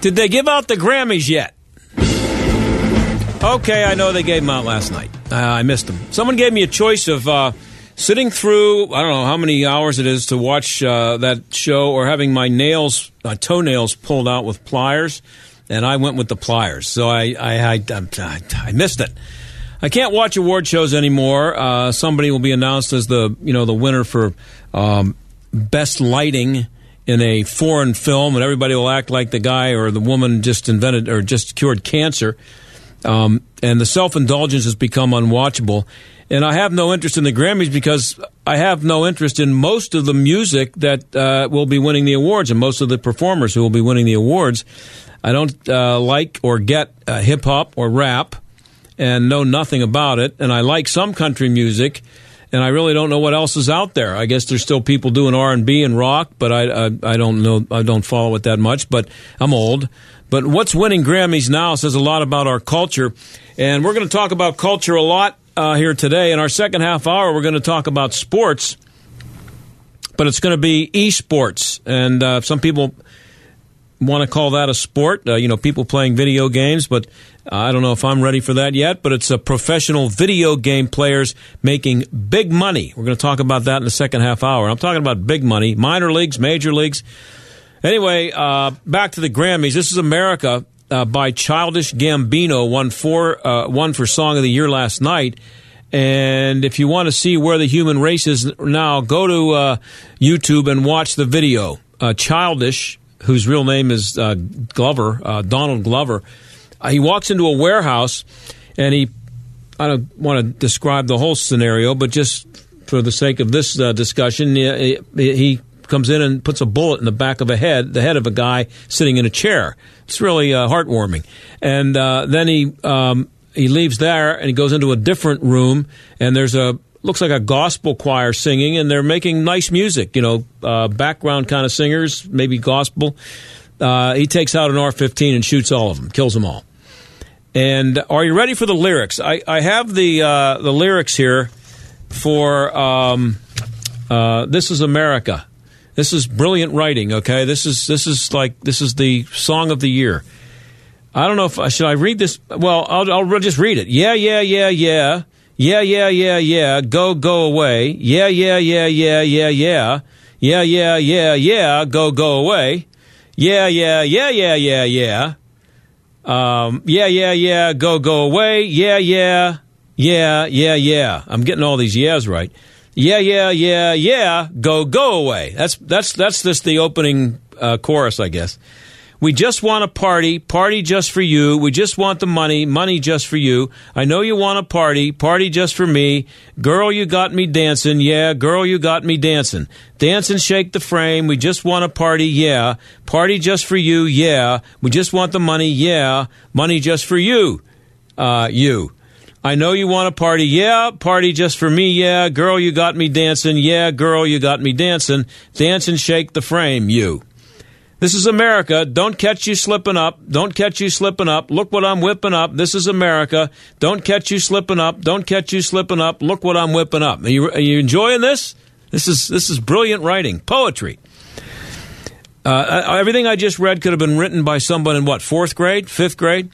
Did they give out the Grammys yet? Okay, I know they gave them out last night. Uh, I missed them. Someone gave me a choice of uh, sitting through, I don't know how many hours it is to watch uh, that show or having my nails, toenails pulled out with pliers, and I went with the pliers. So I, I, I, I, I missed it. I can't watch award shows anymore. Uh, somebody will be announced as the, you know, the winner for um, best lighting in a foreign film, and everybody will act like the guy or the woman just invented or just cured cancer. Um, and the self indulgence has become unwatchable. And I have no interest in the Grammys because I have no interest in most of the music that uh, will be winning the awards and most of the performers who will be winning the awards. I don't uh, like or get uh, hip hop or rap and know nothing about it. And I like some country music and I really don't know what else is out there. I guess there's still people doing R and B and rock, but I, I, I don't know. I don't follow it that much. But I'm old. But what's winning Grammys now says a lot about our culture, and we're going to talk about culture a lot uh, here today. In our second half hour, we're going to talk about sports, but it's going to be esports, and uh, some people want to call that a sport. Uh, you know, people playing video games, but I don't know if I'm ready for that yet. But it's a professional video game players making big money. We're going to talk about that in the second half hour. I'm talking about big money, minor leagues, major leagues. Anyway, uh, back to the Grammys. This is America uh, by Childish Gambino. Won four, uh, one for Song of the Year last night. And if you want to see where the human race is now, go to uh, YouTube and watch the video. Uh, Childish, whose real name is uh, Glover, uh, Donald Glover, he walks into a warehouse and he, I don't want to describe the whole scenario, but just for the sake of this uh, discussion, he, he, comes in and puts a bullet in the back of a head, the head of a guy sitting in a chair. It's really uh, heartwarming. And uh, then he um, he leaves there and he goes into a different room, and there's a looks like a gospel choir singing, and they're making nice music. You know, uh, background kind of singers, maybe gospel. Uh, he takes out an R-15 and shoots all of them, kills them all. And are you ready for the lyrics? I, I have the uh, the lyrics here for um, uh, "This Is America." This is brilliant writing. Okay, this is this is like this is the song of the year. I don't know if I should I read this. Well, I'll, I'll just read it. Yeah, yeah, yeah, yeah, yeah, yeah, yeah, yeah. Go, go away. Yeah, yeah, yeah, yeah, yeah, yeah, yeah, yeah, yeah, yeah. Go, go away. Yeah, yeah, yeah, yeah, yeah, yeah. Um, yeah, yeah, yeah. Go, go away. Yeah, yeah, yeah, yeah, yeah. I'm getting all these yeahs right yeah, yeah, yeah, yeah, go, go away. That's that's that's just the opening uh, chorus, I guess. We just want a party, party just for you. We just want the money, money just for you. I know you want a party, party just for me. Girl, you got me dancing. Yeah, girl, you got me dancing. Dance and shake the frame. We just want a party. Yeah. Party just for you. Yeah. We just want the money. Yeah. Money just for you. Uh, you. I know you want a party. Yeah, party just for me. Yeah, girl, you got me dancing. Yeah, girl, you got me dancing. Dance and shake the frame, you. This is America. Don't catch you slipping up. Don't catch you slipping up. Look what I'm whipping up. This is America. Don't catch you slipping up. Don't catch you slipping up. Look what I'm whipping up. Are you, are you enjoying this? This is this is brilliant writing, poetry. Uh, everything I just read could have been written by someone in what fourth grade, fifth grade.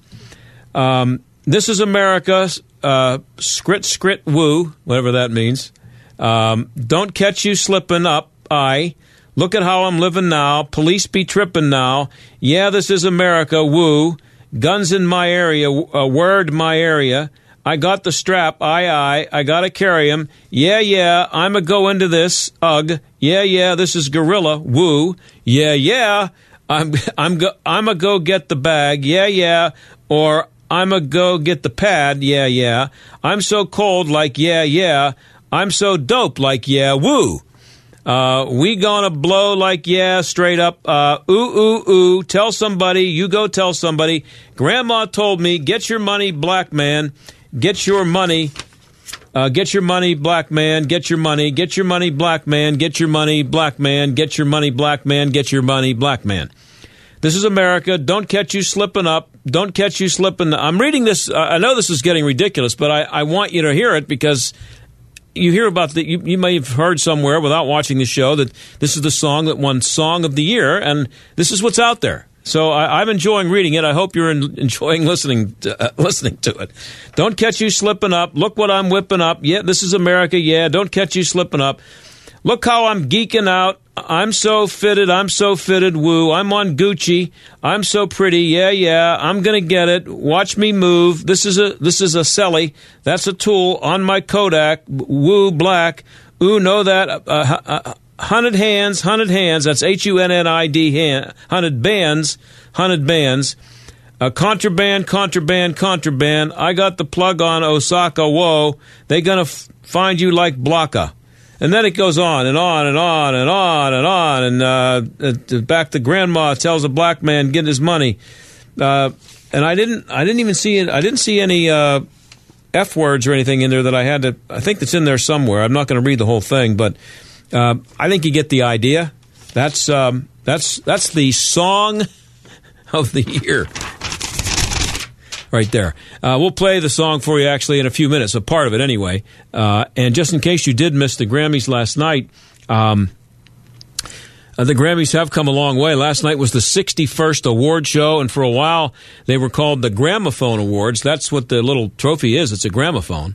Um, this is America uh, scrit scrit woo, whatever that means. Um, don't catch you slipping up. I look at how I'm living now. Police be tripping now. Yeah, this is America. Woo. Guns in my area. Uh, word my area. I got the strap. Aye, aye. I gotta carry him. Yeah, yeah. I'm a go into this. Ugh. Yeah, yeah. This is gorilla. Woo. Yeah, yeah. I'm I'm go, I'm a go get the bag. Yeah, yeah. Or I'm a go get the pad. Yeah, yeah. I'm so cold, like, yeah, yeah. I'm so dope, like yeah, woo. Uh, we gonna blow like yeah, straight up. Uh, ooh ooh ooh. Tell somebody. You go tell somebody. Grandma told me, get your money, black man. Get your money. Uh, get your money, black man. Get your money. Get your money, black man. Get your money, black man. Get your money, black man. Get your money, black man. This is America. Don't catch you slipping up. Don't catch you slipping. I'm reading this. I know this is getting ridiculous, but I, I want you to hear it because you hear about the you, you, may have heard somewhere without watching the show that this is the song that won Song of the Year, and this is what's out there. So I, am enjoying reading it. I hope you're in, enjoying listening to, uh, listening to it. Don't catch you slipping up. Look what I'm whipping up. Yeah, this is America. Yeah, don't catch you slipping up. Look how I'm geeking out. I'm so fitted. I'm so fitted. Woo. I'm on Gucci. I'm so pretty. Yeah, yeah. I'm gonna get it. Watch me move. This is a this is a celly. That's a tool on my Kodak. Woo black. Ooh, know that. Uh, uh, uh hunted hands. Hunted hands. That's H U N N I D. Hand. Hunted bands. Hunted bands. Uh, contraband, contraband, contraband. I got the plug on Osaka. Whoa. They gonna f- find you like Blocka. And then it goes on and on and on and on and on. And uh, back to grandma tells a black man get his money. Uh, and I didn't, I didn't even see it. I didn't see any uh, f words or anything in there that I had to. I think that's in there somewhere. I'm not going to read the whole thing, but uh, I think you get the idea. That's um, that's that's the song of the year right there. Uh, we'll play the song for you actually in a few minutes, a part of it anyway. Uh, and just in case you did miss the Grammys last night, um, uh, the Grammys have come a long way. Last night was the 61st award show, and for a while they were called the Gramophone Awards. That's what the little trophy is. It's a gramophone,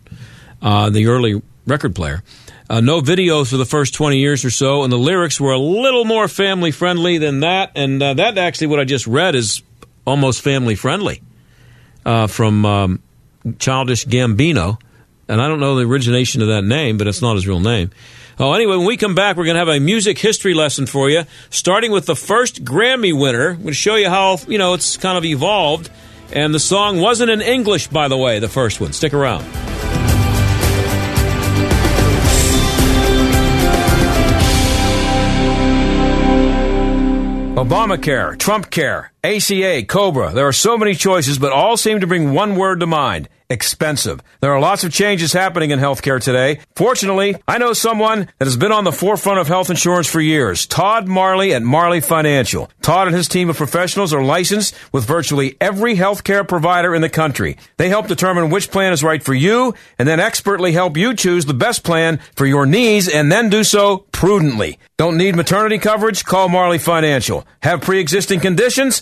uh, the early record player. Uh, no videos for the first 20 years or so, and the lyrics were a little more family friendly than that. And uh, that actually, what I just read, is almost family friendly uh, from um, Childish Gambino. And I don't know the origination of that name, but it's not his real name. Oh, anyway, when we come back, we're going to have a music history lesson for you, starting with the first Grammy winner. I'm going to show you how, you know, it's kind of evolved. And the song wasn't in English, by the way, the first one. Stick around. Obamacare, Trump Care, ACA, Cobra. There are so many choices, but all seem to bring one word to mind expensive. There are lots of changes happening in healthcare today. Fortunately, I know someone that has been on the forefront of health insurance for years. Todd Marley at Marley Financial. Todd and his team of professionals are licensed with virtually every healthcare provider in the country. They help determine which plan is right for you and then expertly help you choose the best plan for your needs and then do so prudently. Don't need maternity coverage? Call Marley Financial. Have pre-existing conditions?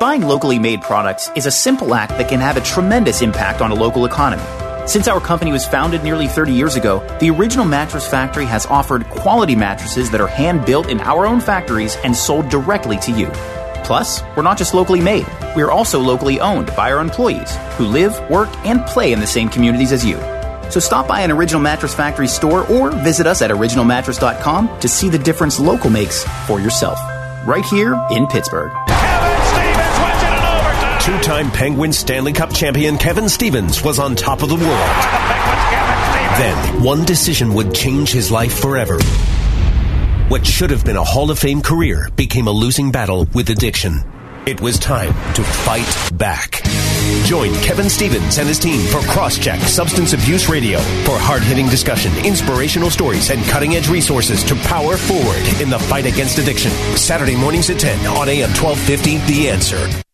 Buying locally made products is a simple act that can have a tremendous impact on a local economy. Since our company was founded nearly 30 years ago, the Original Mattress Factory has offered quality mattresses that are hand built in our own factories and sold directly to you. Plus, we're not just locally made, we are also locally owned by our employees who live, work, and play in the same communities as you. So stop by an Original Mattress Factory store or visit us at originalmattress.com to see the difference local makes for yourself. Right here in Pittsburgh. Two time Penguin Stanley Cup champion Kevin Stevens was on top of the world. Then, one decision would change his life forever. What should have been a Hall of Fame career became a losing battle with addiction. It was time to fight back. Join Kevin Stevens and his team for Crosscheck Substance Abuse Radio for hard hitting discussion, inspirational stories, and cutting edge resources to power forward in the fight against addiction. Saturday mornings at 10 on AM 1250, The Answer.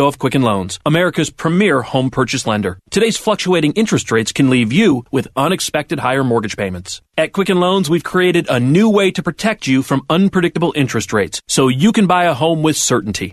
of Quicken Loans, America's premier home purchase lender. Today's fluctuating interest rates can leave you with unexpected higher mortgage payments. At Quicken Loans, we've created a new way to protect you from unpredictable interest rates so you can buy a home with certainty.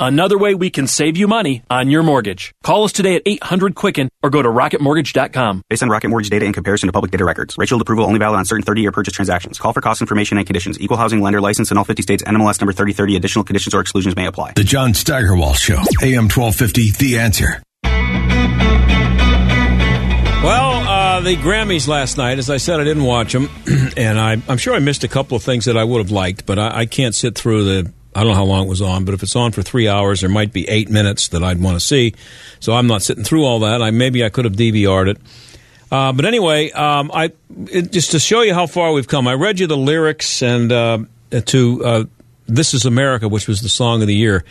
Another way we can save you money on your mortgage. Call us today at 800 Quicken or go to rocketmortgage.com. Based on Rocket Mortgage data in comparison to public data records. Rate Shield approval only valid on certain 30-year purchase transactions. Call for cost information and conditions. Equal housing lender license in all 50 states. NMLS number 3030. Additional conditions or exclusions may apply. The John Steigerwald Show. AM 1250. The Answer. Well, uh, the Grammys last night, as I said, I didn't watch them, and I, am sure I missed a couple of things that I would have liked, but I, I, can't sit through the. I don't know how long it was on, but if it's on for three hours, there might be eight minutes that I'd want to see. So I'm not sitting through all that. I maybe I could have DVR'd it. Uh, but anyway, um, I it, just to show you how far we've come. I read you the lyrics and uh, to uh, "This Is America," which was the song of the year.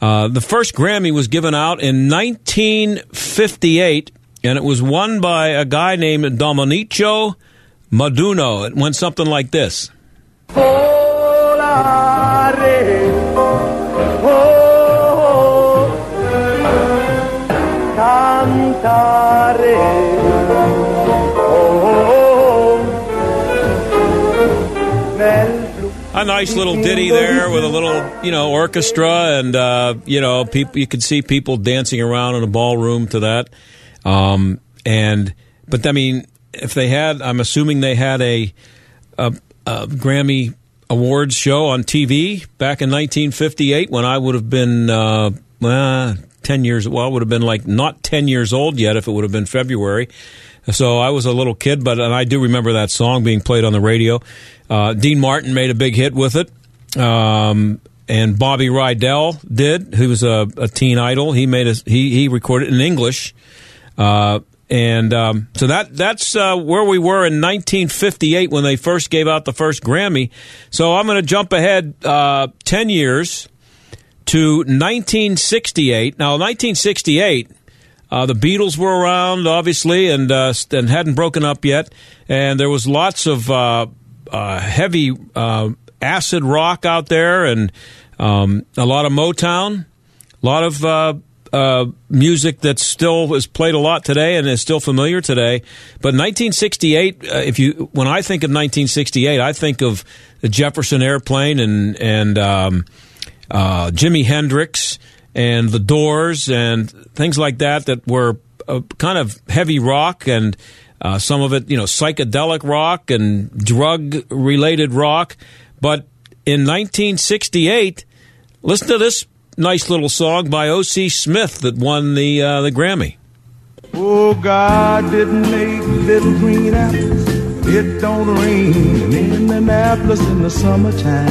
Uh, the first Grammy was given out in 1958 and it was won by a guy named Domenico Modugno. It went something like this. A nice little ditty there with a little, you know, orchestra, and uh, you know, people. You could see people dancing around in a ballroom to that. Um, and but I mean, if they had, I'm assuming they had a, a, a Grammy Awards show on TV back in 1958 when I would have been uh, uh, 10 years. Well, I would have been like not 10 years old yet if it would have been February. So I was a little kid, but and I do remember that song being played on the radio. Uh, Dean Martin made a big hit with it. Um, and Bobby Rydell did. He was a, a teen idol. He made a he he recorded in English uh, and um, so that that's uh, where we were in 1958 when they first gave out the first Grammy. So I'm going to jump ahead uh, 10 years to 1968. Now, 1968, uh, the Beatles were around, obviously, and uh, and hadn't broken up yet, and there was lots of uh, heavy acid rock out there, and um, a lot of Motown, a lot of uh, music that still is played a lot today and is still familiar today. But 1968, uh, if you when I think of 1968, I think of the Jefferson Airplane and and um, uh, Jimi Hendrix and the Doors and things like that that were uh, kind of heavy rock and. Uh, some of it, you know, psychedelic rock and drug related rock. But in 1968, listen to this nice little song by O.C. Smith that won the uh, the Grammy. Oh, God didn't make little green apples. It don't rain in Indianapolis in the summertime.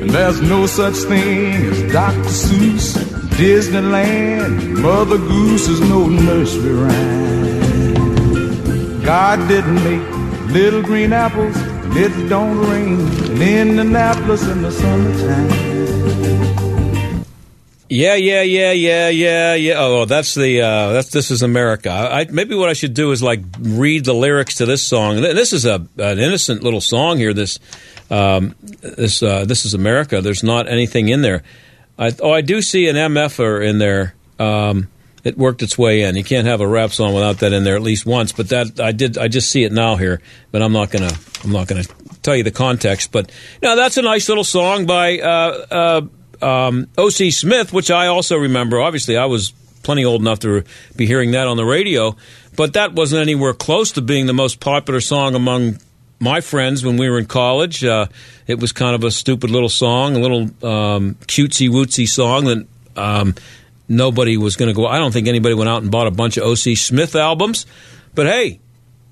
And there's no such thing as Dr. Seuss, Disneyland, Mother Goose is no nursery rhyme. God didn't make little green apples it don't rain in Indianapolis in the summertime. Yeah, yeah, yeah, yeah, yeah, yeah. Oh, that's the uh, that's this is America. I, maybe what I should do is like read the lyrics to this song. This is a an innocent little song here. This um, this uh, this is America. There's not anything in there. I, oh, I do see an MFer in there. Um, it worked its way in. You can't have a rap song without that in there at least once. But that I did. I just see it now here. But I'm not gonna. I'm not gonna tell you the context. But now that's a nice little song by. Uh, uh, um, O.C. Smith, which I also remember. Obviously, I was plenty old enough to be hearing that on the radio, but that wasn't anywhere close to being the most popular song among my friends when we were in college. Uh, it was kind of a stupid little song, a little um, cutesy wootsy song that um, nobody was going to go. I don't think anybody went out and bought a bunch of O.C. Smith albums, but hey.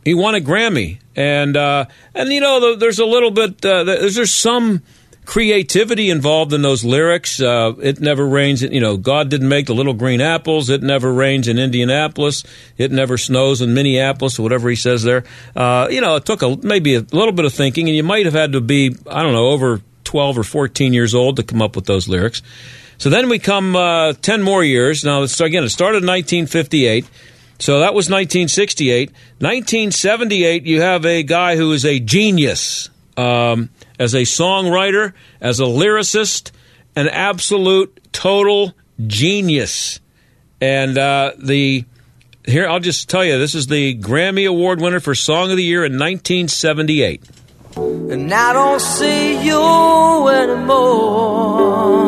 He won a Grammy, and uh, and you know there's a little bit uh, there's, there's some creativity involved in those lyrics. Uh, it never rains. You know, God didn't make the little green apples. It never rains in Indianapolis. It never snows in Minneapolis, or whatever he says there. Uh, you know, it took a, maybe a little bit of thinking, and you might have had to be, I don't know, over 12 or 14 years old to come up with those lyrics. So then we come uh, 10 more years. Now, again, it started in 1958. So that was 1968. 1978, you have a guy who is a genius. Um, as a songwriter, as a lyricist, an absolute total genius. And uh, the here I'll just tell you, this is the Grammy Award winner for Song of the Year in 1978. And I don't see you anymore.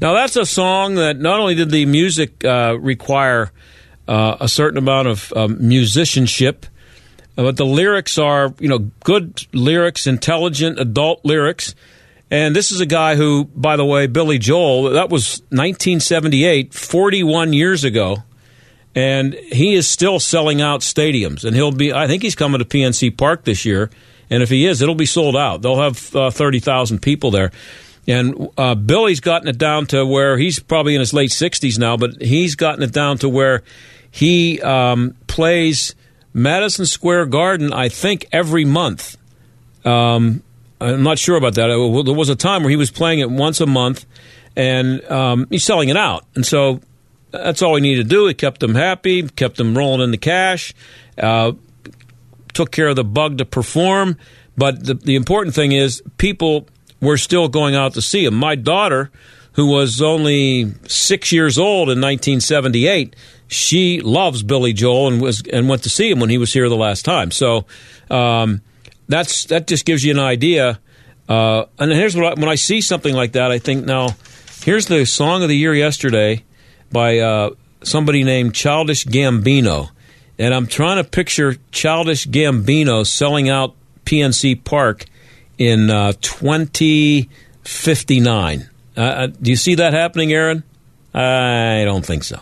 Now, that's a song that not only did the music uh, require uh, a certain amount of um, musicianship, but the lyrics are, you know, good lyrics, intelligent adult lyrics. And this is a guy who, by the way, Billy Joel, that was 1978, 41 years ago. And he is still selling out stadiums. And he'll be, I think he's coming to PNC Park this year. And if he is, it'll be sold out. They'll have uh, 30,000 people there. And uh, Billy's gotten it down to where he's probably in his late 60s now, but he's gotten it down to where he um, plays Madison Square Garden, I think, every month. Um, I'm not sure about that. There was a time where he was playing it once a month, and um, he's selling it out. And so that's all he needed to do. He kept them happy, kept them rolling in the cash, uh, took care of the bug to perform. But the, the important thing is, people were still going out to see him. My daughter, who was only six years old in 1978, she loves Billy Joel and was and went to see him when he was here the last time. So um, that's that just gives you an idea. Uh, and here's what I, when I see something like that, I think now here's the song of the year yesterday by uh, somebody named Childish Gambino, and I'm trying to picture Childish Gambino selling out PNC Park in uh, 2059. Uh, uh, do you see that happening, Aaron? I don't think so.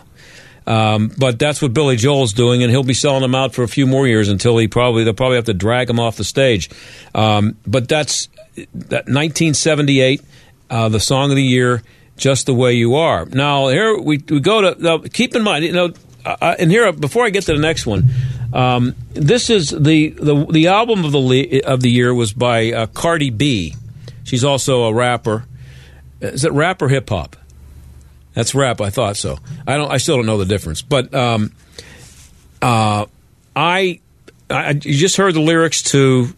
Um, but that's what Billy Joel's doing, and he'll be selling them out for a few more years until he probably they'll probably have to drag him off the stage. Um, but that's that 1978, uh, the song of the year, "Just the Way You Are." Now here we, we go to now, keep in mind, you know, uh, and here before I get to the next one, um, this is the, the the album of the of the year was by uh, Cardi B. She's also a rapper. Is it rap or hip hop? That's rap. I thought so. I don't. I still don't know the difference. But um, uh, I, I, you just heard the lyrics to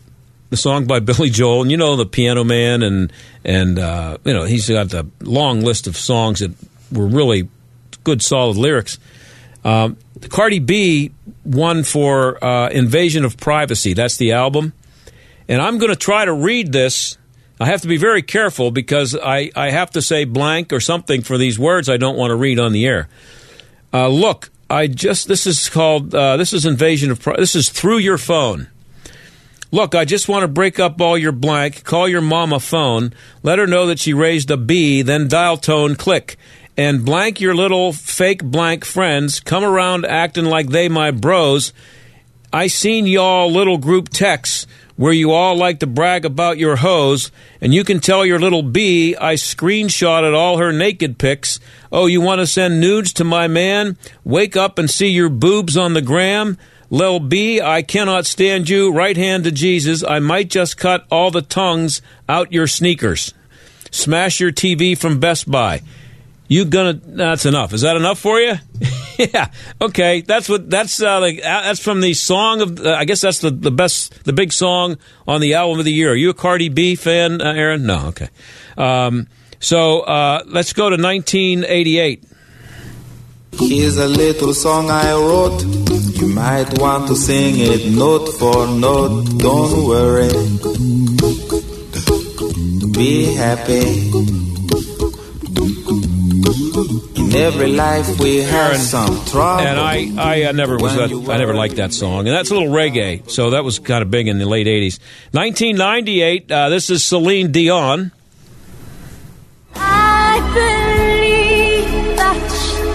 the song by Billy Joel, and you know the Piano Man, and and uh, you know he's got a long list of songs that were really good, solid lyrics. Um, Cardi B won for uh, Invasion of Privacy. That's the album, and I'm going to try to read this I have to be very careful because I, I have to say blank or something for these words I don't want to read on the air. Uh, look, I just this is called uh, this is invasion of this is through your phone. Look, I just want to break up all your blank, call your mama phone, let her know that she raised a B, then dial tone click. And blank your little fake blank friends, come around acting like they my bros. I seen y'all little group texts where you all like to brag about your hoes, and you can tell your little B I screenshotted all her naked pics. Oh, you want to send nudes to my man? Wake up and see your boobs on the gram. Lil B, I cannot stand you. Right hand to Jesus. I might just cut all the tongues out your sneakers. Smash your TV from Best Buy. You gonna? That's enough. Is that enough for you? yeah. Okay. That's what. That's uh, like. Uh, that's from the song of. Uh, I guess that's the the best, the big song on the album of the year. Are you a Cardi B fan, uh, Aaron? No. Okay. Um, so uh, let's go to 1988. Here's a little song I wrote. You might want to sing it note for note. Don't worry. Be happy. In every life we have some trouble. And I, I uh, never was that, I never liked that song. And that's a little reggae, so that was kind of big in the late '80s. 1998. Uh, this is Celine Dion. I believe that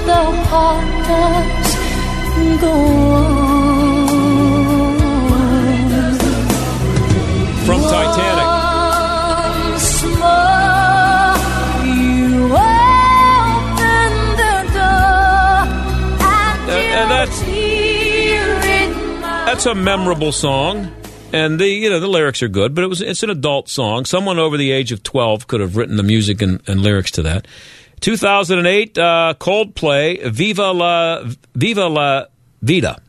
the heart does go that's a memorable song, and the you know the lyrics are good, but it was it's an adult song. Someone over the age of twelve could have written the music and, and lyrics to that. 2008, uh, Coldplay, "Viva la Viva la Vida."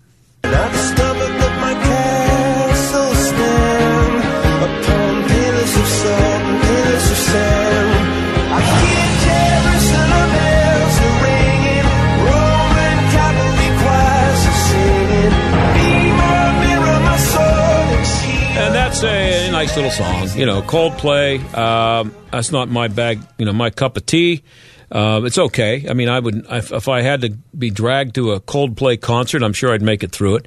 Nice little song, you know. Coldplay. Um, that's not my bag, you know, my cup of tea. Uh, it's okay. I mean, I would if, if I had to be dragged to a Coldplay concert, I'm sure I'd make it through it.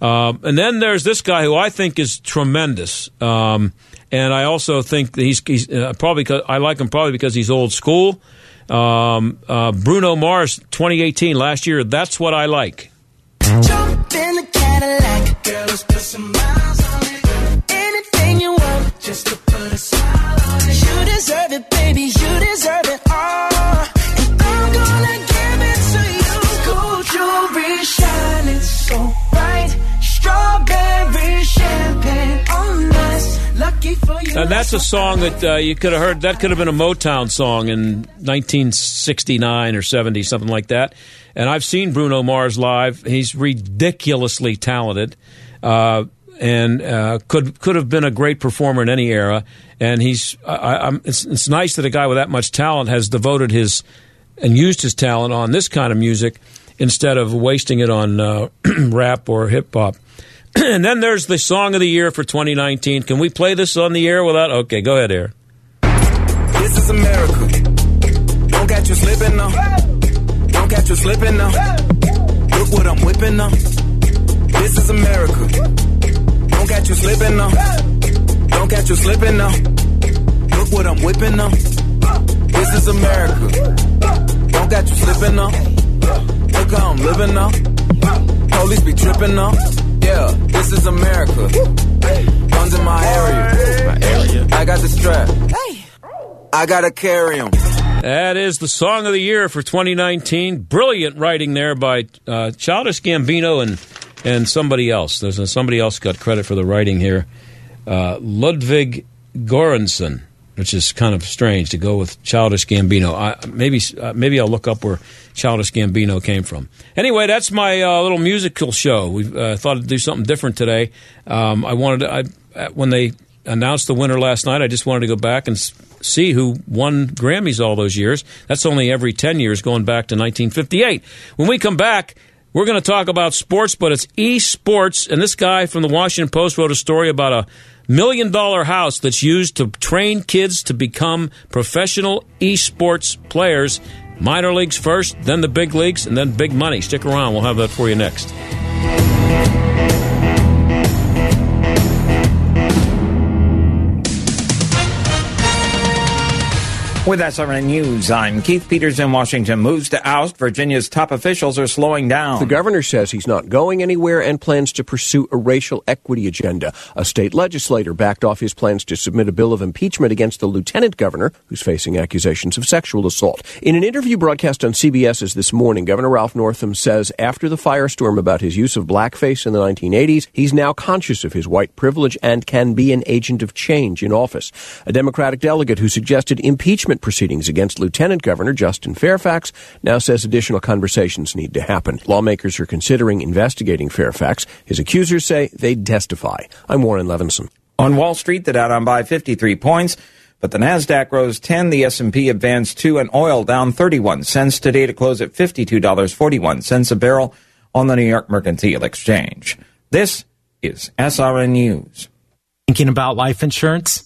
Um, and then there's this guy who I think is tremendous, um, and I also think that he's, he's uh, probably I like him probably because he's old school. Um, uh, Bruno Mars, 2018, last year. That's what I like. Just to put a smile on it. You deserve it, baby, you deserve it all. And I'm gonna give it to you. Jewelry shining so bright, strawberry champagne on us. Lucky for you. That's a song that uh, you could have heard. That could have been a Motown song in 1969 or 70, something like that. And I've seen Bruno Mars live. He's ridiculously talented, uh, and uh, could could have been a great performer in any era. And he's. I, I'm, it's, it's nice that a guy with that much talent has devoted his and used his talent on this kind of music instead of wasting it on uh, rap or hip hop. and then there's the song of the year for 2019. Can we play this on the air without? Okay, go ahead, Air. This is America. Don't catch you slipping now. Don't catch you slipping now. Look what I'm whipping now. This is America. Don't catch you slipping now. Don't catch you slipping now. Look what I'm whipping now. This is America. Don't catch you slipping now. Look how I'm living now. Police be tripping now. Yeah, this is America. Guns in my area. My area. I got the strap. Hey, I gotta carry them. That is the song of the year for 2019. Brilliant writing there by uh, Childish Gambino and and somebody else. There's somebody else got credit for the writing here. Uh, Ludwig Göransson, which is kind of strange to go with Childish Gambino. I, maybe uh, maybe I'll look up where Childish Gambino came from. Anyway, that's my uh, little musical show. We uh, thought to do something different today. Um, I wanted to, I, when they announced the winner last night. I just wanted to go back and see who won Grammys all those years. That's only every 10 years going back to 1958. When we come back, we're going to talk about sports, but it's esports. And this guy from the Washington Post wrote a story about a million dollar house that's used to train kids to become professional esports players. Minor leagues first, then the big leagues, and then big money. Stick around. We'll have that for you next. With SRN News, I'm Keith Peters in Washington. Moves to oust Virginia's top officials are slowing down. The governor says he's not going anywhere and plans to pursue a racial equity agenda. A state legislator backed off his plans to submit a bill of impeachment against the lieutenant governor, who's facing accusations of sexual assault. In an interview broadcast on CBS's This Morning, Governor Ralph Northam says after the firestorm about his use of blackface in the 1980s, he's now conscious of his white privilege and can be an agent of change in office. A Democratic delegate who suggested impeachment proceedings against Lieutenant Governor Justin Fairfax now says additional conversations need to happen. Lawmakers are considering investigating Fairfax. His accusers say they'd testify. I'm Warren Levinson. On Wall Street, the Dow down by 53 points, but the Nasdaq rose 10, the S&P advanced 2, and oil down 31 cents today to close at $52.41 a barrel on the New York Mercantile Exchange. This is SRN News. Thinking about life insurance?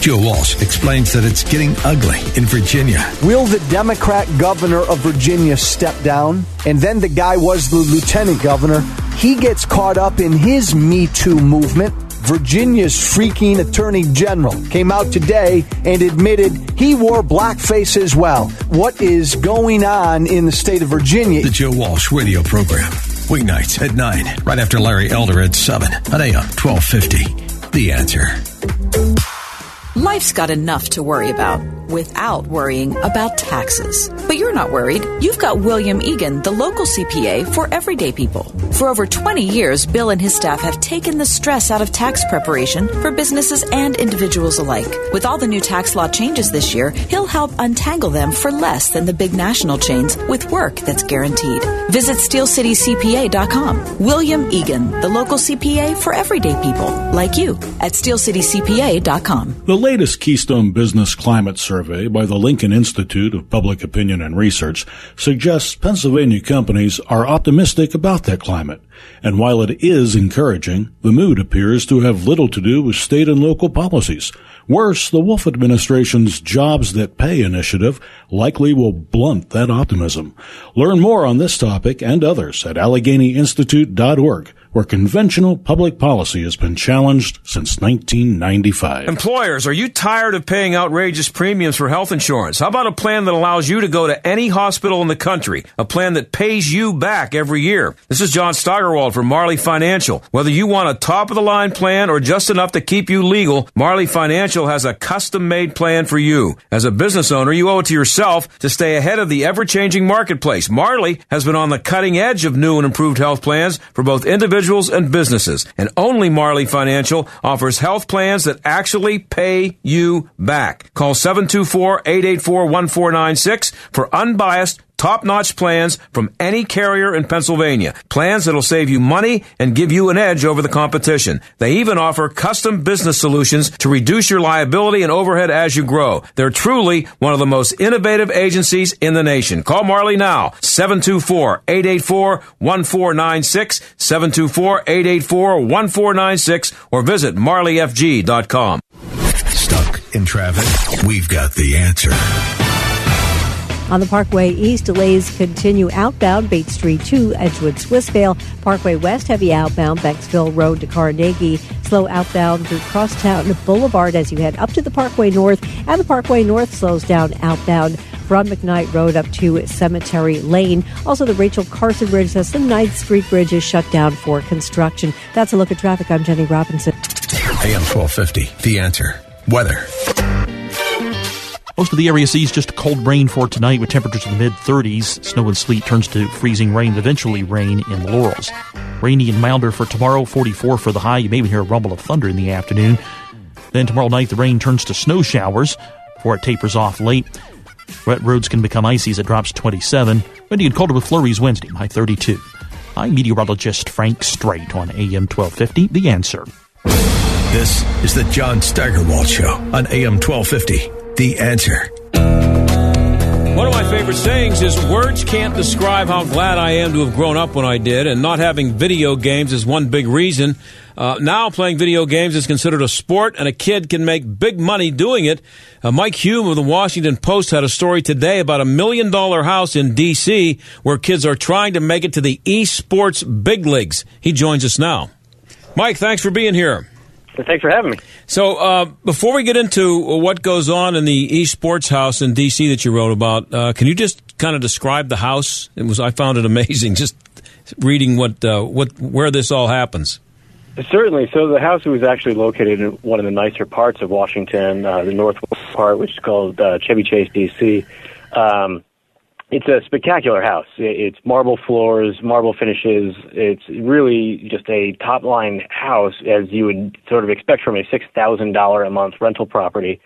Joe Walsh explains that it's getting ugly in Virginia. Will the Democrat governor of Virginia step down? And then the guy was the lieutenant governor. He gets caught up in his Me Too movement. Virginia's freaking attorney general came out today and admitted he wore blackface as well. What is going on in the state of Virginia? The Joe Walsh radio program. Weeknights at 9, right after Larry Elder at 7 on AM 1250. The answer. Life's got enough to worry about without worrying about taxes. But you're not worried. You've got William Egan, the local CPA for everyday people. For over 20 years, Bill and his staff have taken the stress out of tax preparation for businesses and individuals alike. With all the new tax law changes this year, he'll help untangle them for less than the big national chains with work that's guaranteed. Visit SteelCityCPA.com. William Egan, the local CPA for everyday people like you at SteelCityCPA.com. The latest Keystone Business Climate Survey by the Lincoln Institute of Public Opinion and Research suggests Pennsylvania companies are optimistic about that climate. And while it is encouraging, the mood appears to have little to do with state and local policies. Worse, the Wolf administration's Jobs That Pay initiative likely will blunt that optimism. Learn more on this topic and others at AlleghenyInstitute.org, where conventional public policy has been challenged since 1995. Employers, are you tired of paying outrageous premiums for health insurance? How about a plan that allows you to go to any hospital in the country? A plan that pays you back every year. This is John Steigerwald from Marley Financial. Whether you want a top of the line plan or just enough to keep you legal, Marley Financial has a custom made plan for you. As a business owner, you owe it to yourself to stay ahead of the ever changing marketplace. Marley has been on the cutting edge of new and improved health plans for both individuals and businesses. And only Marley Financial offers health plans that actually pay you back. Call 724-884-1496 for unbiased top-notch plans from any carrier in Pennsylvania. Plans that'll save you money and give you an edge over the competition. They even offer custom business solutions to reduce your liability and overhead as you grow. They're truly one of the most innovative agencies in the nation. Call Marley now. 724-884-1496, 724-884-1496, or visit marleyfg.com. Stuck in traffic? We've got the answer. On the Parkway East, delays continue outbound Bates Street to Edgewood Swissvale. Parkway West, heavy outbound Banksville Road to Carnegie. Slow outbound through Crosstown Boulevard as you head up to the Parkway North. And the Parkway North slows down outbound from McKnight Road up to Cemetery Lane. Also, the Rachel Carson Bridge says the 9th Street Bridge is shut down for construction. That's a look at traffic. I'm Jenny Robinson. AM 1250. The answer. Weather. Most of the area sees just cold rain for tonight with temperatures in the mid 30s. Snow and sleet turns to freezing rain, eventually rain in Laurels. Rainy and milder for tomorrow, 44 for the high. You may even hear a rumble of thunder in the afternoon. Then tomorrow night, the rain turns to snow showers before it tapers off late. Wet roads can become icy as it drops 27. Windy and colder with flurries Wednesday, high 32. I'm meteorologist Frank Strait on AM 1250. The answer. This is the John Steigerwald Show on AM 1250. The answer. One of my favorite sayings is words can't describe how glad I am to have grown up when I did, and not having video games is one big reason. Uh, now playing video games is considered a sport, and a kid can make big money doing it. Uh, Mike Hume of the Washington Post had a story today about a million dollar house in D.C. where kids are trying to make it to the esports big leagues. He joins us now. Mike, thanks for being here. Thanks for having me. So, uh, before we get into what goes on in the esports house in DC that you wrote about, uh, can you just kind of describe the house? It was I found it amazing just reading what uh, what where this all happens. Certainly. So the house was actually located in one of the nicer parts of Washington, uh, the northwest part, which is called uh, Chevy Chase, D.C. Um, it's a spectacular house. It's marble floors, marble finishes. It's really just a top line house, as you would sort of expect from a six thousand dollar a month rental property.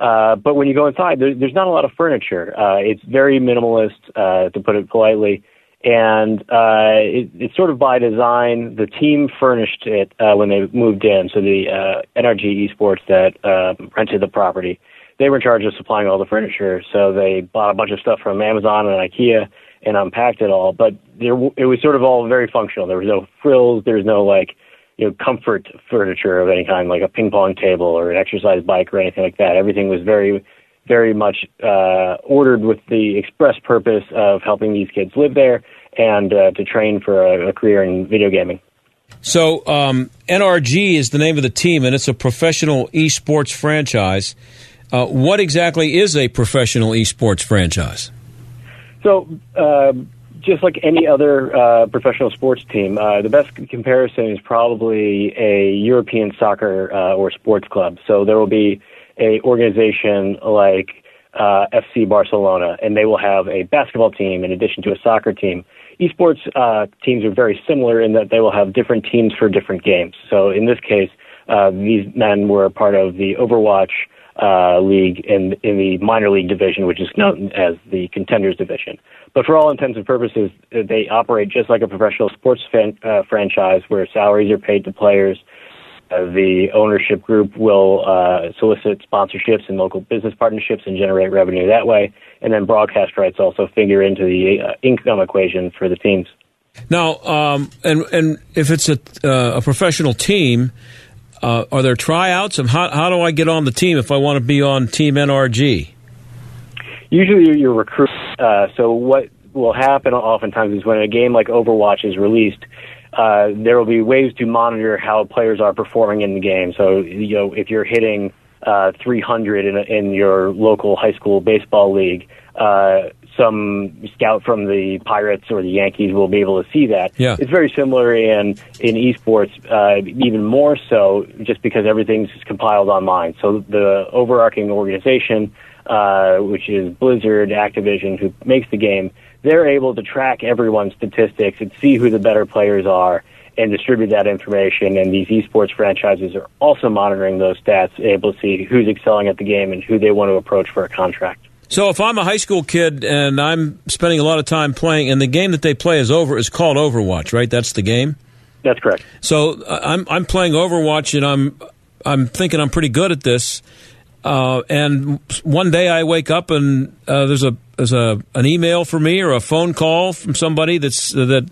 Uh, but when you go inside, there, there's not a lot of furniture. Uh, it's very minimalist, uh, to put it politely, and uh, it, it's sort of by design. The team furnished it uh, when they moved in. So the uh, NRG Esports that uh, rented the property, they were in charge of supplying all the furniture. So they bought a bunch of stuff from Amazon and IKEA and unpacked it all. But there, it was sort of all very functional. There was no frills. There was no like you know, comfort furniture of any kind, like a ping pong table or an exercise bike or anything like that. Everything was very, very much uh, ordered with the express purpose of helping these kids live there and uh, to train for a, a career in video gaming. So, um, NRG is the name of the team, and it's a professional esports franchise. Uh, what exactly is a professional esports franchise? So, uh, just like any other uh, professional sports team, uh, the best comparison is probably a European soccer uh, or sports club. So there will be a organization like FC Barcelona, and they will have a basketball team in addition to a soccer team. Esports teams are very similar in that they will have different teams for different games. So in this case, these men were part of the Overwatch uh, league in in the minor league division, which is known as the Contenders division. But for all intents and purposes, uh, they operate just like a professional sports fan, uh, franchise, where salaries are paid to players. Uh, the ownership group will uh, solicit sponsorships and local business partnerships and generate revenue that way. And then broadcast rights also figure into the uh, income equation for the teams. Now, um, and and if it's a uh, a professional team, uh, are there tryouts? And how how do I get on the team if I want to be on Team NRG? Usually you're- recruited. Uh, so what will happen oftentimes is when a game like Overwatch is released, uh, there will be ways to monitor how players are performing in the game. So you know if you're hitting uh, 300 in, in your local high school baseball league, uh, some scout from the Pirates or the Yankees will be able to see that. Yeah. It's very similar in in esports, uh, even more so, just because everything's compiled online. So the overarching organization, uh, which is Blizzard, Activision, who makes the game, they're able to track everyone's statistics and see who the better players are and distribute that information. And these esports franchises are also monitoring those stats, able to see who's excelling at the game and who they want to approach for a contract. So if I'm a high school kid and I'm spending a lot of time playing, and the game that they play is over is called Overwatch, right? That's the game. That's correct. So uh, I'm I'm playing Overwatch, and I'm I'm thinking I'm pretty good at this. Uh, and one day I wake up and uh, there's a there's a an email for me or a phone call from somebody that's that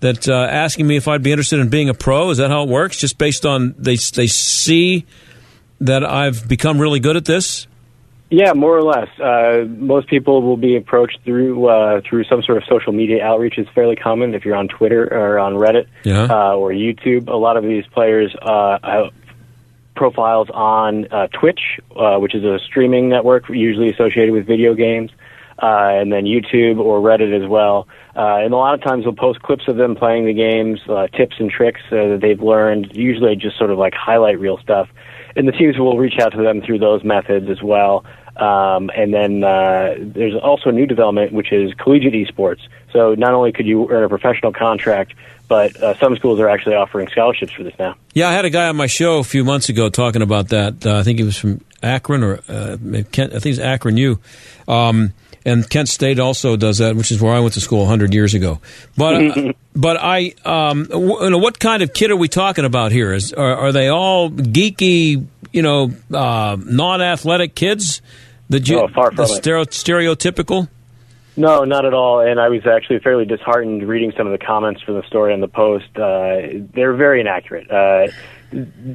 that uh, asking me if I'd be interested in being a pro. Is that how it works? Just based on they they see that I've become really good at this. Yeah, more or less. Uh, most people will be approached through uh, through some sort of social media outreach. It's fairly common if you're on Twitter or on Reddit Yeah. uh, or YouTube. A lot of these players uh, have profiles on uh, Twitch, uh, which is a streaming network usually associated with video games, uh, and then YouTube or Reddit as well. Uh, and a lot of times they'll post clips of them playing the games, uh, tips and tricks uh, that they've learned, usually just sort of like highlight reel stuff. And the teams will reach out to them through those methods as well. Um, and then uh, there's also a new development, which is collegiate esports. So not only could you earn a professional contract, but uh, some schools are actually offering scholarships for this now. Yeah, I had a guy on my show a few months ago talking about that. Uh, I think he was from Akron or uh, Kent. I think it's Akron U. Um, and Kent State also does that, which is where I went to school 100 years ago. But uh, but I, um, w- you know, what kind of kid are we talking about here? Is are, are they all geeky, you know, uh, non-athletic kids? The, Oh, far from the it. stereo- stereotypical. No, not at all. And I was actually fairly disheartened reading some of the comments from the story on the post. Uh, they're very inaccurate. Uh,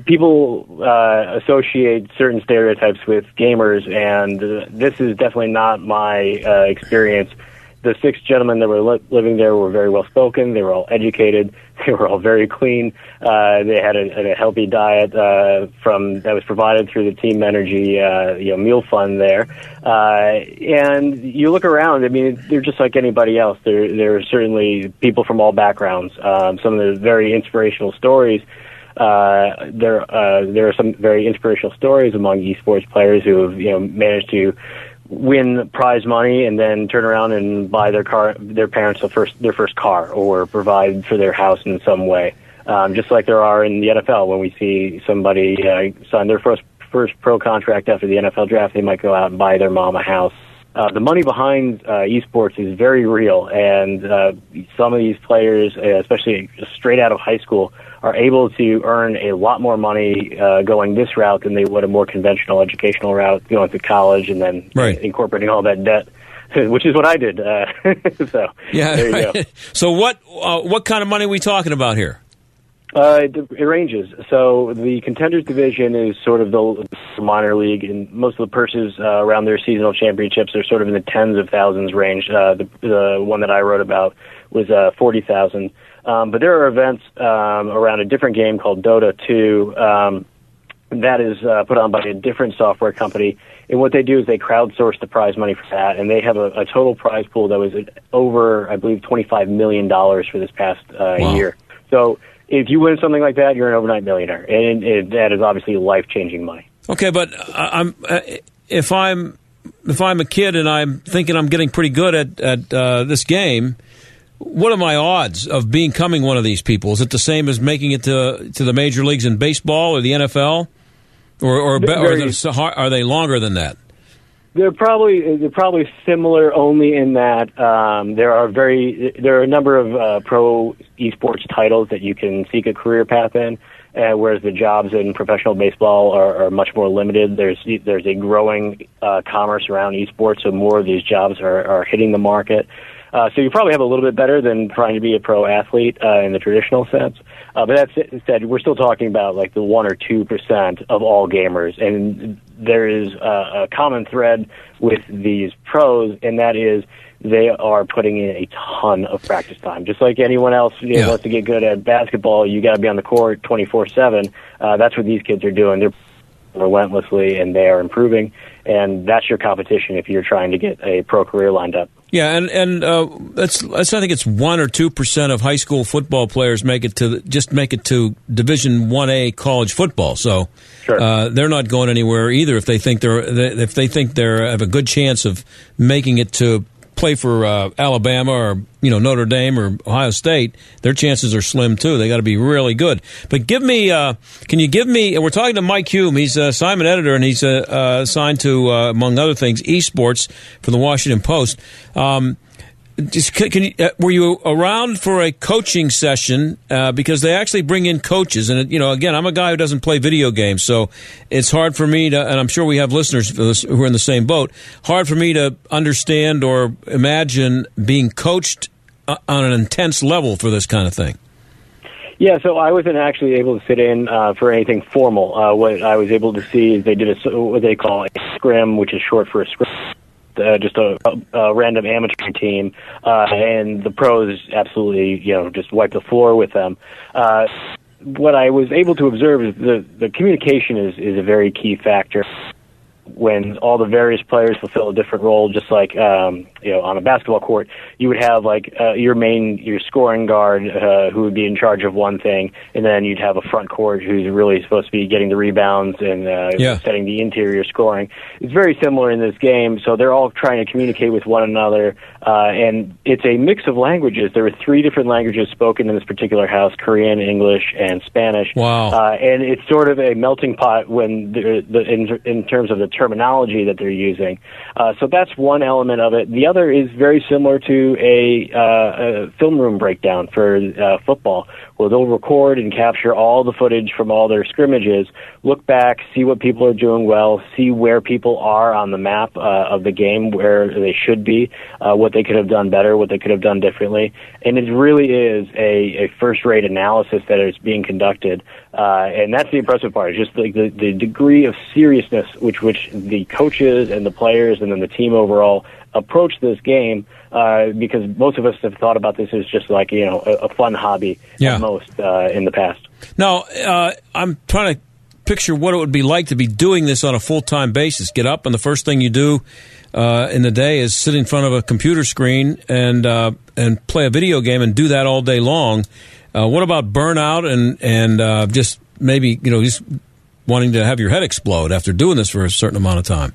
people uh, associate certain stereotypes with gamers, and uh, this is definitely not my uh, experience. The six gentlemen that were li- living there were very well spoken. They were all educated. They were all very clean. Uh, they had a, a healthy diet uh, from that was provided through the Team Energy uh, you know meal fund there. Uh, and you look around. I mean, they're just like anybody else. There there are certainly people from all backgrounds. Um, some of the very inspirational stories uh, there uh, there are some very inspirational stories among esports players who have you know managed to win prize money and then turn around and buy their car their parents the first their first car or provide for their house in some way. Um, just like there are in the NFL when we see somebody uh, sign their first first pro contract after the NFL draft, they might go out and buy their mom a house. Uh, the money behind uh, esports is very real, and uh, some of these players, uh, especially straight out of high school, are able to earn a lot more money uh, going this route than they would a more conventional educational route, going to college and then Right. incorporating all that debt, which is what I did. Uh, so Yeah. there you go. So what uh, what kind of money are we talking about here? Uh, it, it ranges. So the contenders division is sort of the minor league, and most of the purses uh, around their seasonal championships are sort of in the tens of thousands range. Uh, the, the one that I wrote about was uh, forty thousand. Um, but there are events um, around a different game called Dota 2 um, that is uh, put on by a different software company. And what they do is they crowdsource the prize money for that, and they have a, a total prize pool that was over, I believe, $25 million for this past uh, Wow. year. So if you win something like that, you're an overnight millionaire, and it, that is obviously life changing money. Okay, but I'm uh, if I'm if I'm a kid and I'm thinking I'm getting pretty good at at uh, this game, what are my odds of becoming one of these people? Is it the same as making it to to the major leagues in baseball or the NFL, or or, be- or Very- are they longer than that? They're probably they're probably similar only in that um, there are very there are a number of uh, pro esports titles that you can seek a career path in, uh, whereas the jobs in professional baseball are, are much more limited. There's there's a growing uh, commerce around esports, so more of these jobs are, are hitting the market. Uh, so you probably have a little bit better than trying to be a pro athlete uh, in the traditional sense. Uh, but that said, we're still talking about like the one or two percent of all gamers, and there is a, a common thread with these pros, and that is they are putting in a ton of practice time. Just like anyone else you know, Yeah. wants to get good at basketball, you got to be on the court twenty four seven. Uh, That's what these kids are doing. They're relentlessly, and they are improving, and that's your competition if you're trying to get a pro career lined up. Yeah, and and uh, that's, that's I think it's one or two percent of high school football players make it to just make it to Division One A college football. So uh, they're not going anywhere either if they think they're if they think they are have a good chance of making it to play for uh, Alabama or you know Notre Dame or Ohio State. Their chances are slim too. They got to be really good. But give me, uh, can you give me? We're talking to Mike Hume. He's assignment editor and he's uh, uh, assigned to uh, among other things esports for the Washington Post. Um, just can, you, uh, were you around for a coaching session uh, because they actually bring in coaches and you know again I'm a guy who doesn't play video games so it's hard for me to and I'm sure we have listeners who are in the same boat hard for me to understand or imagine being coached uh, on an intense level for this kind of thing. Yeah, so I wasn't actually able to sit in uh, for anything formal. Uh, what I was able to see is they did a, what they call a scrim, which is short for a scrim. Uh, just a, a, a random amateur team, uh, and the pros absolutely, you know, just wiped the floor with them. Uh, what I was able to observe is the the communication is is a very key factor. When all the various players fulfill a different role, just like um, you know on a basketball court, you would have like uh, your main your scoring guard uh, who would be in charge of one thing, and then you'd have a front court who's really supposed to be getting the rebounds and uh, Yeah. setting the interior scoring. It's very similar in this game, so they're all trying to communicate with one another, uh, and it's a mix of languages. There were three different languages spoken in this particular house: Korean, English, and Spanish. Wow. Uh, and it's sort of a melting pot when the, the in, in terms of the terminology that they're using. Uh, so that's one element of it. The other is very similar to a, uh, a film room breakdown for uh, football, where they'll record and capture all the footage from all their scrimmages, look back, see what people are doing well, see where people are on the map uh, of the game, where they should be, uh, what they could have done better, what they could have done differently, and it really is a, a first-rate analysis that is being conducted, uh, and that's the impressive part. Just like the, the degree of seriousness which which the coaches and the players and then the team overall approach this game. Uh, because most of us have thought about this as just like you know a, a fun hobby Yeah. at most uh, in the past. Now, uh, I'm trying to picture what it would be like to be doing this on a full time basis. Get up, and the first thing you do uh, in the day is sit in front of a computer screen and uh, and play a video game, and do that all day long. Uh, what about burnout and and uh, just maybe you know just wanting to have your head explode after doing this for a certain amount of time?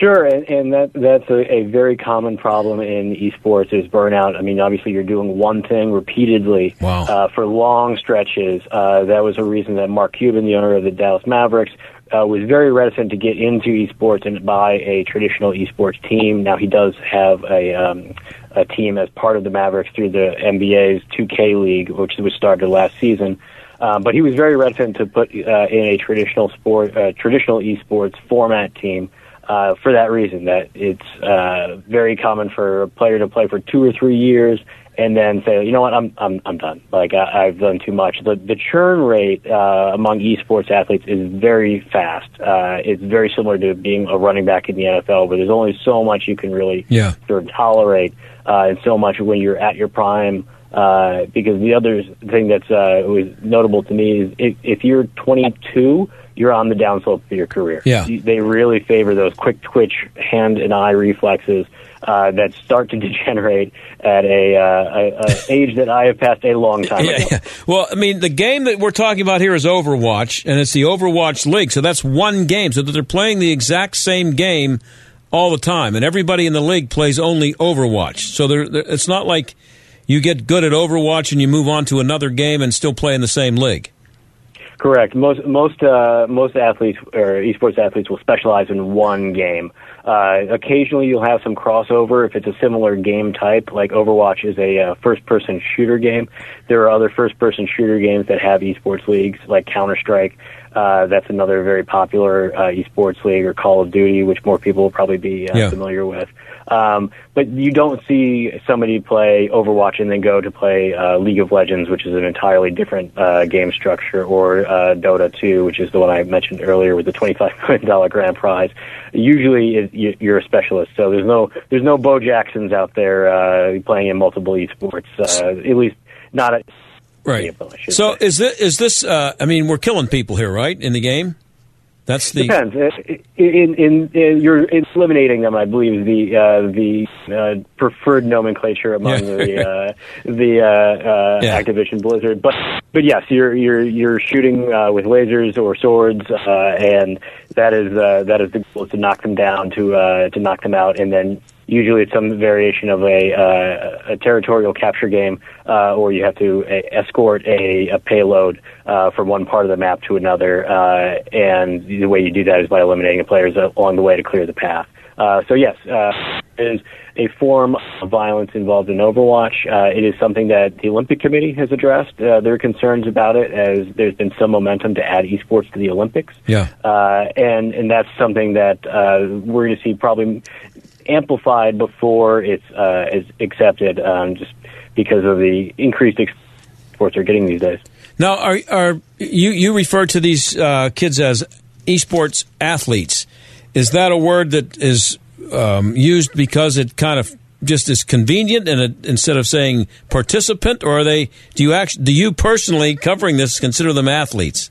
Sure, and, and that that's a, a very common problem in esports is burnout. I mean, obviously, you're doing one thing repeatedly Wow. uh, for long stretches. Uh, that was a reason that Mark Cuban, the owner of the Dallas Mavericks, uh, was very reticent to get into esports and buy a traditional esports team. Now he does have a um, a team as part of the Mavericks through the NBA's 2K league, which was started last season. Uh, but he was very reticent to put uh, in a traditional sport, uh, traditional esports format team uh, for that reason. That it's uh, very common for a player to play for two or three years and then say, you know what, I'm I'm I'm done. Like I, I've done too much. The the churn rate uh, among esports athletes is very fast. Uh, it's very similar to being a running back in the NFL, where there's only so much you can really Yeah. sort of tolerate, uh, and so much when you're at your prime. Uh, because the other thing that's uh, was notable to me is if, if you're 22, you're on the downslope of your career. Yeah. They really favor those quick twitch hand and eye reflexes uh, that start to degenerate at a, uh, a, a age that I have passed a long time Yeah, ago. yeah. Well, I mean, the game that we're talking about here is Overwatch, and it's the Overwatch League. So that's one game. So that they're playing the exact same game all the time, and everybody in the league plays only Overwatch. So they're, they're- it's not like you get good at Overwatch and you move on to another game and still play in the same league. Correct. Most most uh, most athletes or esports athletes will specialize in one game. Uh, occasionally, you'll have some crossover if it's a similar game type. Like Overwatch is a uh, first-person shooter game. There are other first-person shooter games that have esports leagues, like Counter Strike. Uh, that's another very popular uh, esports league, or Call of Duty, which more people will probably be uh, Yeah. familiar with. Um, but you don't see somebody play Overwatch and then go to play uh, League of Legends, which is an entirely different uh, game structure, or uh, Dota 2, which is the one I mentioned earlier with the $25 million grand prize. Usually, it, you, you're a specialist, so there's no there's no Bo Jacksons out there uh, playing in multiple esports. Uh, at least not at Right. So is this, is this? Uh, I mean, we're killing people here, right? In the game. That's the Depends. Uh, In, in, in you're eliminating them, I believe, the uh, the uh, preferred nomenclature among Yeah. the uh, the uh, uh, Yeah. Activision Blizzard. But but yes, you're you're you're shooting uh, with lasers or swords, uh, and that is uh, that is the goal is to knock them down, to uh, to knock them out, and then. Usually, it's some variation of a, uh, a territorial capture game, uh, or you have to uh, escort a, a payload uh, from one part of the map to another. Uh, and the way you do that is by eliminating the players along the way to clear the path. Uh, so yes, uh, it is a form of violence involved in Overwatch. Uh, it is something that the Olympic Committee has addressed uh, are concerns about it, as there's been some momentum to add esports to the Olympics, yeah. uh, and and that's something that uh, we're going to see probably amplified before it's uh, is accepted, um, just because of the increased ex- sports are getting these days. Now, are are you you refer to these uh, kids as esports athletes? Is that a word that is um, used because it kind of just is convenient, and it, instead of saying participant, or are they? Do you actually do you personally covering this consider them athletes?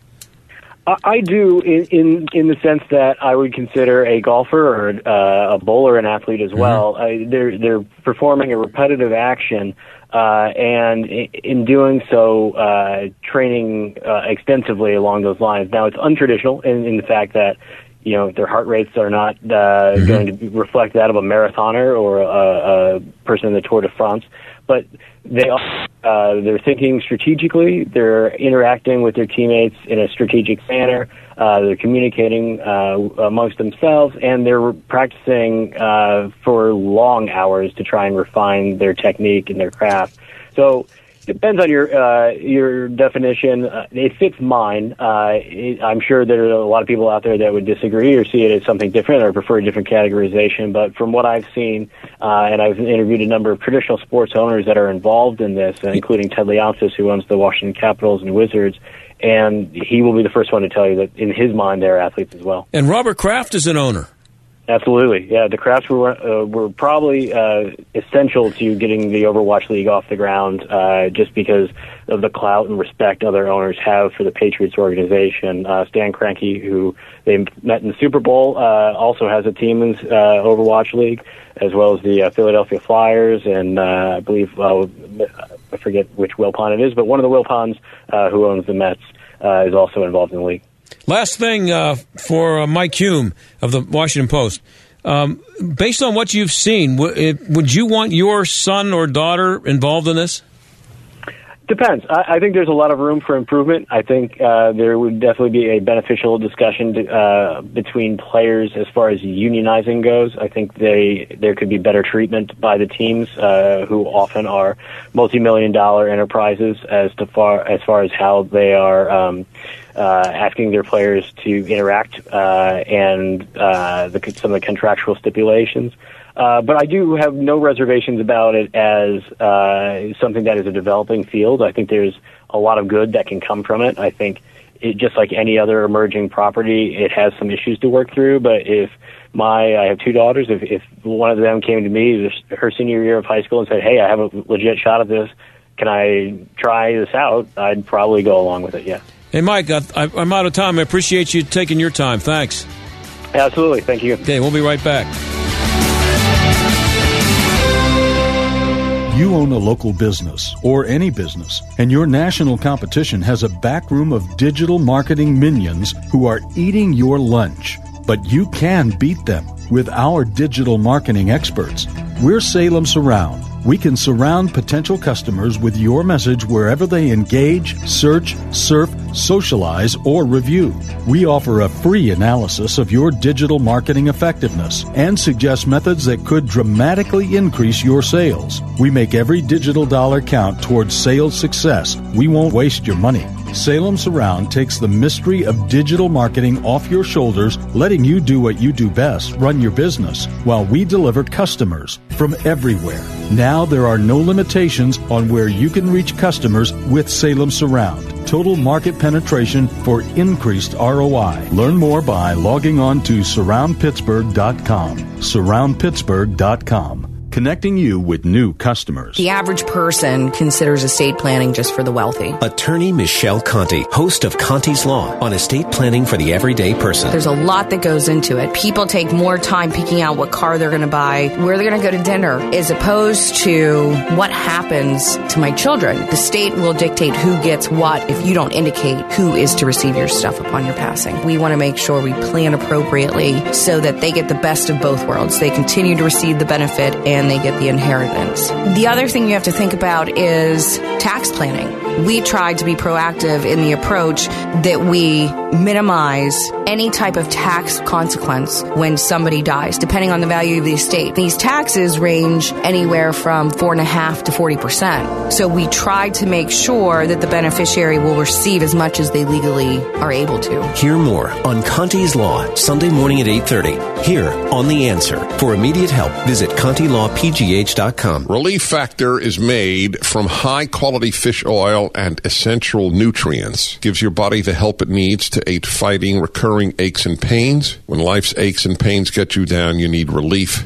I, do in, in in the sense that I would consider a golfer or uh, a bowler an athlete as well. I, they're they're performing a repetitive action, uh, and in, in doing so, uh, training uh, extensively along those lines. Now, it's untraditional in, in the fact that you know their heart rates are not uh, going to reflect that of a marathoner or a, a person in the Tour de France, but they are uh, they're thinking strategically. They're interacting with their teammates in a strategic manner. Uh, they're communicating uh, amongst themselves, and they're practicing uh, for long hours to try and refine their technique and their craft. So depends on your uh, your definition. Uh, it fits mine. Uh, it, I'm sure there are a lot of people out there that would disagree or see it as something different or prefer a different categorization. But from what I've seen, uh, and I've interviewed a number of traditional sports owners that are involved in this, uh, including Ted Leonsis, who owns the Washington Capitals and Wizards, and he will be the first one to tell you that in his mind they're athletes as well. And Robert Kraft is an owner. Absolutely, yeah. The Krafts were uh, were probably uh, essential to getting the Overwatch League off the ground, uh, just because of the clout and respect other owners have for the Patriots organization. Uh, Stan Kroenke, who they met in the Super Bowl, uh, also has a team in uh, Overwatch League, as well as the Philadelphia Flyers, and I believe I forget which Wilpon it is, but one of the Wilpons uh, who owns the Mets is also involved in the league. Last thing uh, for uh, Mike Hume of the Washington Post. Um, based on what you've seen, w- it, would you want your son or daughter involved in this? Depends. I, I think there's a lot of room for improvement. I think uh, there would definitely be a beneficial discussion to, uh, between players as far as unionizing goes. I think they there could be better treatment by the teams uh, who often are multi-million dollar enterprises as to far as far as how they are um, uh, asking their players to interact uh, and uh, the, some of the contractual stipulations. Uh, but I do have no reservations about it as uh, something that is a developing field. I think there's a lot of good that can come from it. I think it, just like any other emerging property, it has some issues to work through. But if my, I have two daughters. If, if one of them came to me her senior year of high school and said, "Hey, I have a legit shot at this. Can I try this out?" I'd probably go along with it. Yeah, Hey, Mike, I, I, I'm out of time. I appreciate you taking your time. Thanks. absolutely. Thank you. Okay, we'll be right back. You own a local business or any business, and your national competition has a backroom of digital marketing minions who are eating your lunch. But you can beat them with our digital marketing experts. We're Salem Surround. We can surround potential customers with your message wherever they engage, search, surf, socialize, or review. We offer a free analysis of your digital marketing effectiveness and suggest methods that could dramatically increase your sales. We make every digital dollar count towards sales success. We won't waste your money. Salem Surround takes the mystery of digital marketing off your shoulders, letting you do what you do best, run your business, while we deliver customers from everywhere. Now there are no limitations on where you can reach customers with Salem Surround. Total market penetration for increased ROI. Learn more by logging on to surroundpittsburgh.com. Surroundpittsburgh.com. Connecting you with new customers. The average person considers estate planning just for the wealthy. Attorney Michelle Conti, host of Conti's Law on estate planning for the everyday person. There's a lot that goes into it. People take more time picking out what car they're going to buy, where they're going to go to dinner, as opposed to what happens to my children. The state will dictate who gets what if you don't indicate who is to receive your stuff upon your passing. We want to make sure we plan appropriately so that they get the best of both worlds. They continue to receive the benefit and they get the inheritance. The other thing you have to think about is tax planning. We tried to be proactive in the approach that we minimize any type of tax consequence when somebody dies, depending on the value of the estate. These taxes range anywhere from four and a half to forty percent. So we tried to make sure that the beneficiary will receive as much as they legally are able to. Hear more on Conti's Law, Sunday morning at 8.30. Here on The Answer. For immediate help, visit ContiLawPGH.com. Relief Factor is made from high quality fish oil and essential nutrients. Gives your body the help it needs to aid fighting recurring aches and pains. When life's aches and pains get you down, you need relief.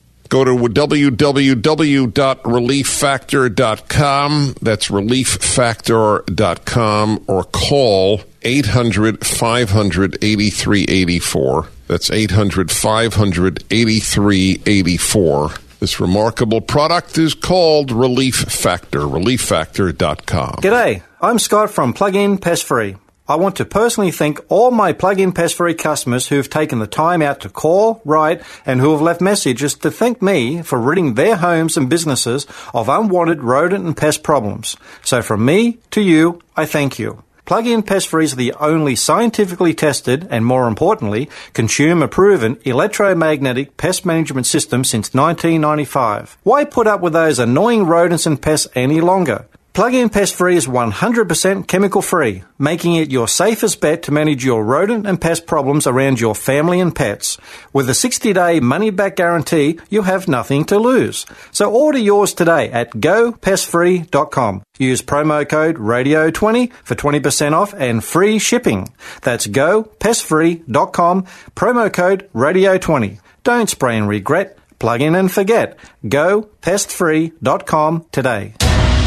Go to www.relieffactor.com. That's relieffactor.com or call 800 500 8384. That's 800 500 8384. This remarkable product is called Relief Factor. ReliefFactor.com. G'day, I'm Scott from Plug-in Pest Free. I want to personally thank all my plug-in pest free customers who have taken the time out to call, write, and who have left messages to thank me for ridding their homes and businesses of unwanted rodent and pest problems. So from me to you, I thank you. Plug-in Pest Free is the only scientifically tested and, more importantly, consumer-proven electromagnetic pest management system since 1995. Why put up with those annoying rodents and pests any longer? Plug-in Pest Free is 100% chemical free, making it your safest bet to manage your rodent and pest problems around your family and pets. With a 60-day money-back guarantee, you have nothing to lose. So order yours today at gopestfree.com. Use promo code RADIO20 for 20% off and free shipping. That's gopestfree.com, promo code RADIO20. Don't spray and regret. Plug in and forget. GoPestFree.com today.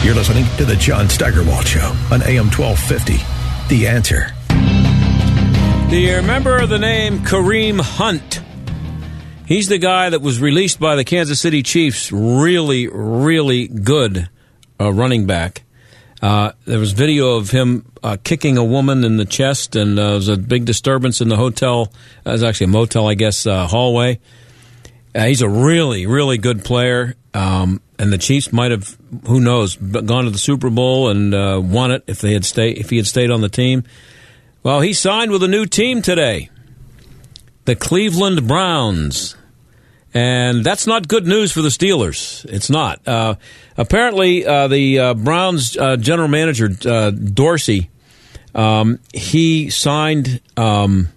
You're listening to The John Steigerwald Show on AM 1250. The answer. Do you remember the name Kareem Hunt? He's the guy that was released by the Kansas City Chiefs. Really, really good uh, running back. Uh, there was video of him uh, kicking a woman in the chest, and uh, there was a big disturbance in the hotel. It was actually a motel, I guess, uh, hallway. Uh, he's a really, really good player. Um, and the Chiefs might have, who knows, gone to the Super Bowl and uh, won it if they had stayed if he had stayed on the team. Well, he signed with a new team today, the Cleveland Browns, and that's not good news for the Steelers. It's not. Uh, apparently, uh, the uh, Browns uh, general manager uh, Dorsey, um, he signed um,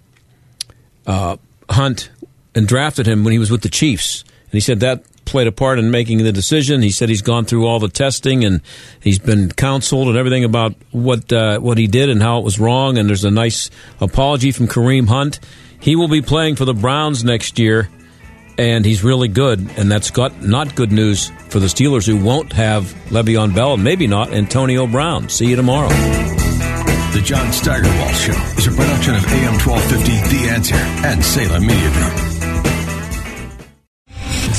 Hunt and drafted him when he was with the Chiefs, and he said that played a part in making the decision. He said he's gone through all the testing and he's been counseled and everything about what uh, what he did and how it was wrong. And there's a nice apology from Kareem Hunt. He will be playing for the Browns next year, and he's really good. And that's got not good news for the Steelers, who won't have Le'Veon Bell and maybe not Antonio Brown. See you tomorrow. The John Steigerwald Show is a production of AM 1250 The Answer and Salem Media Group.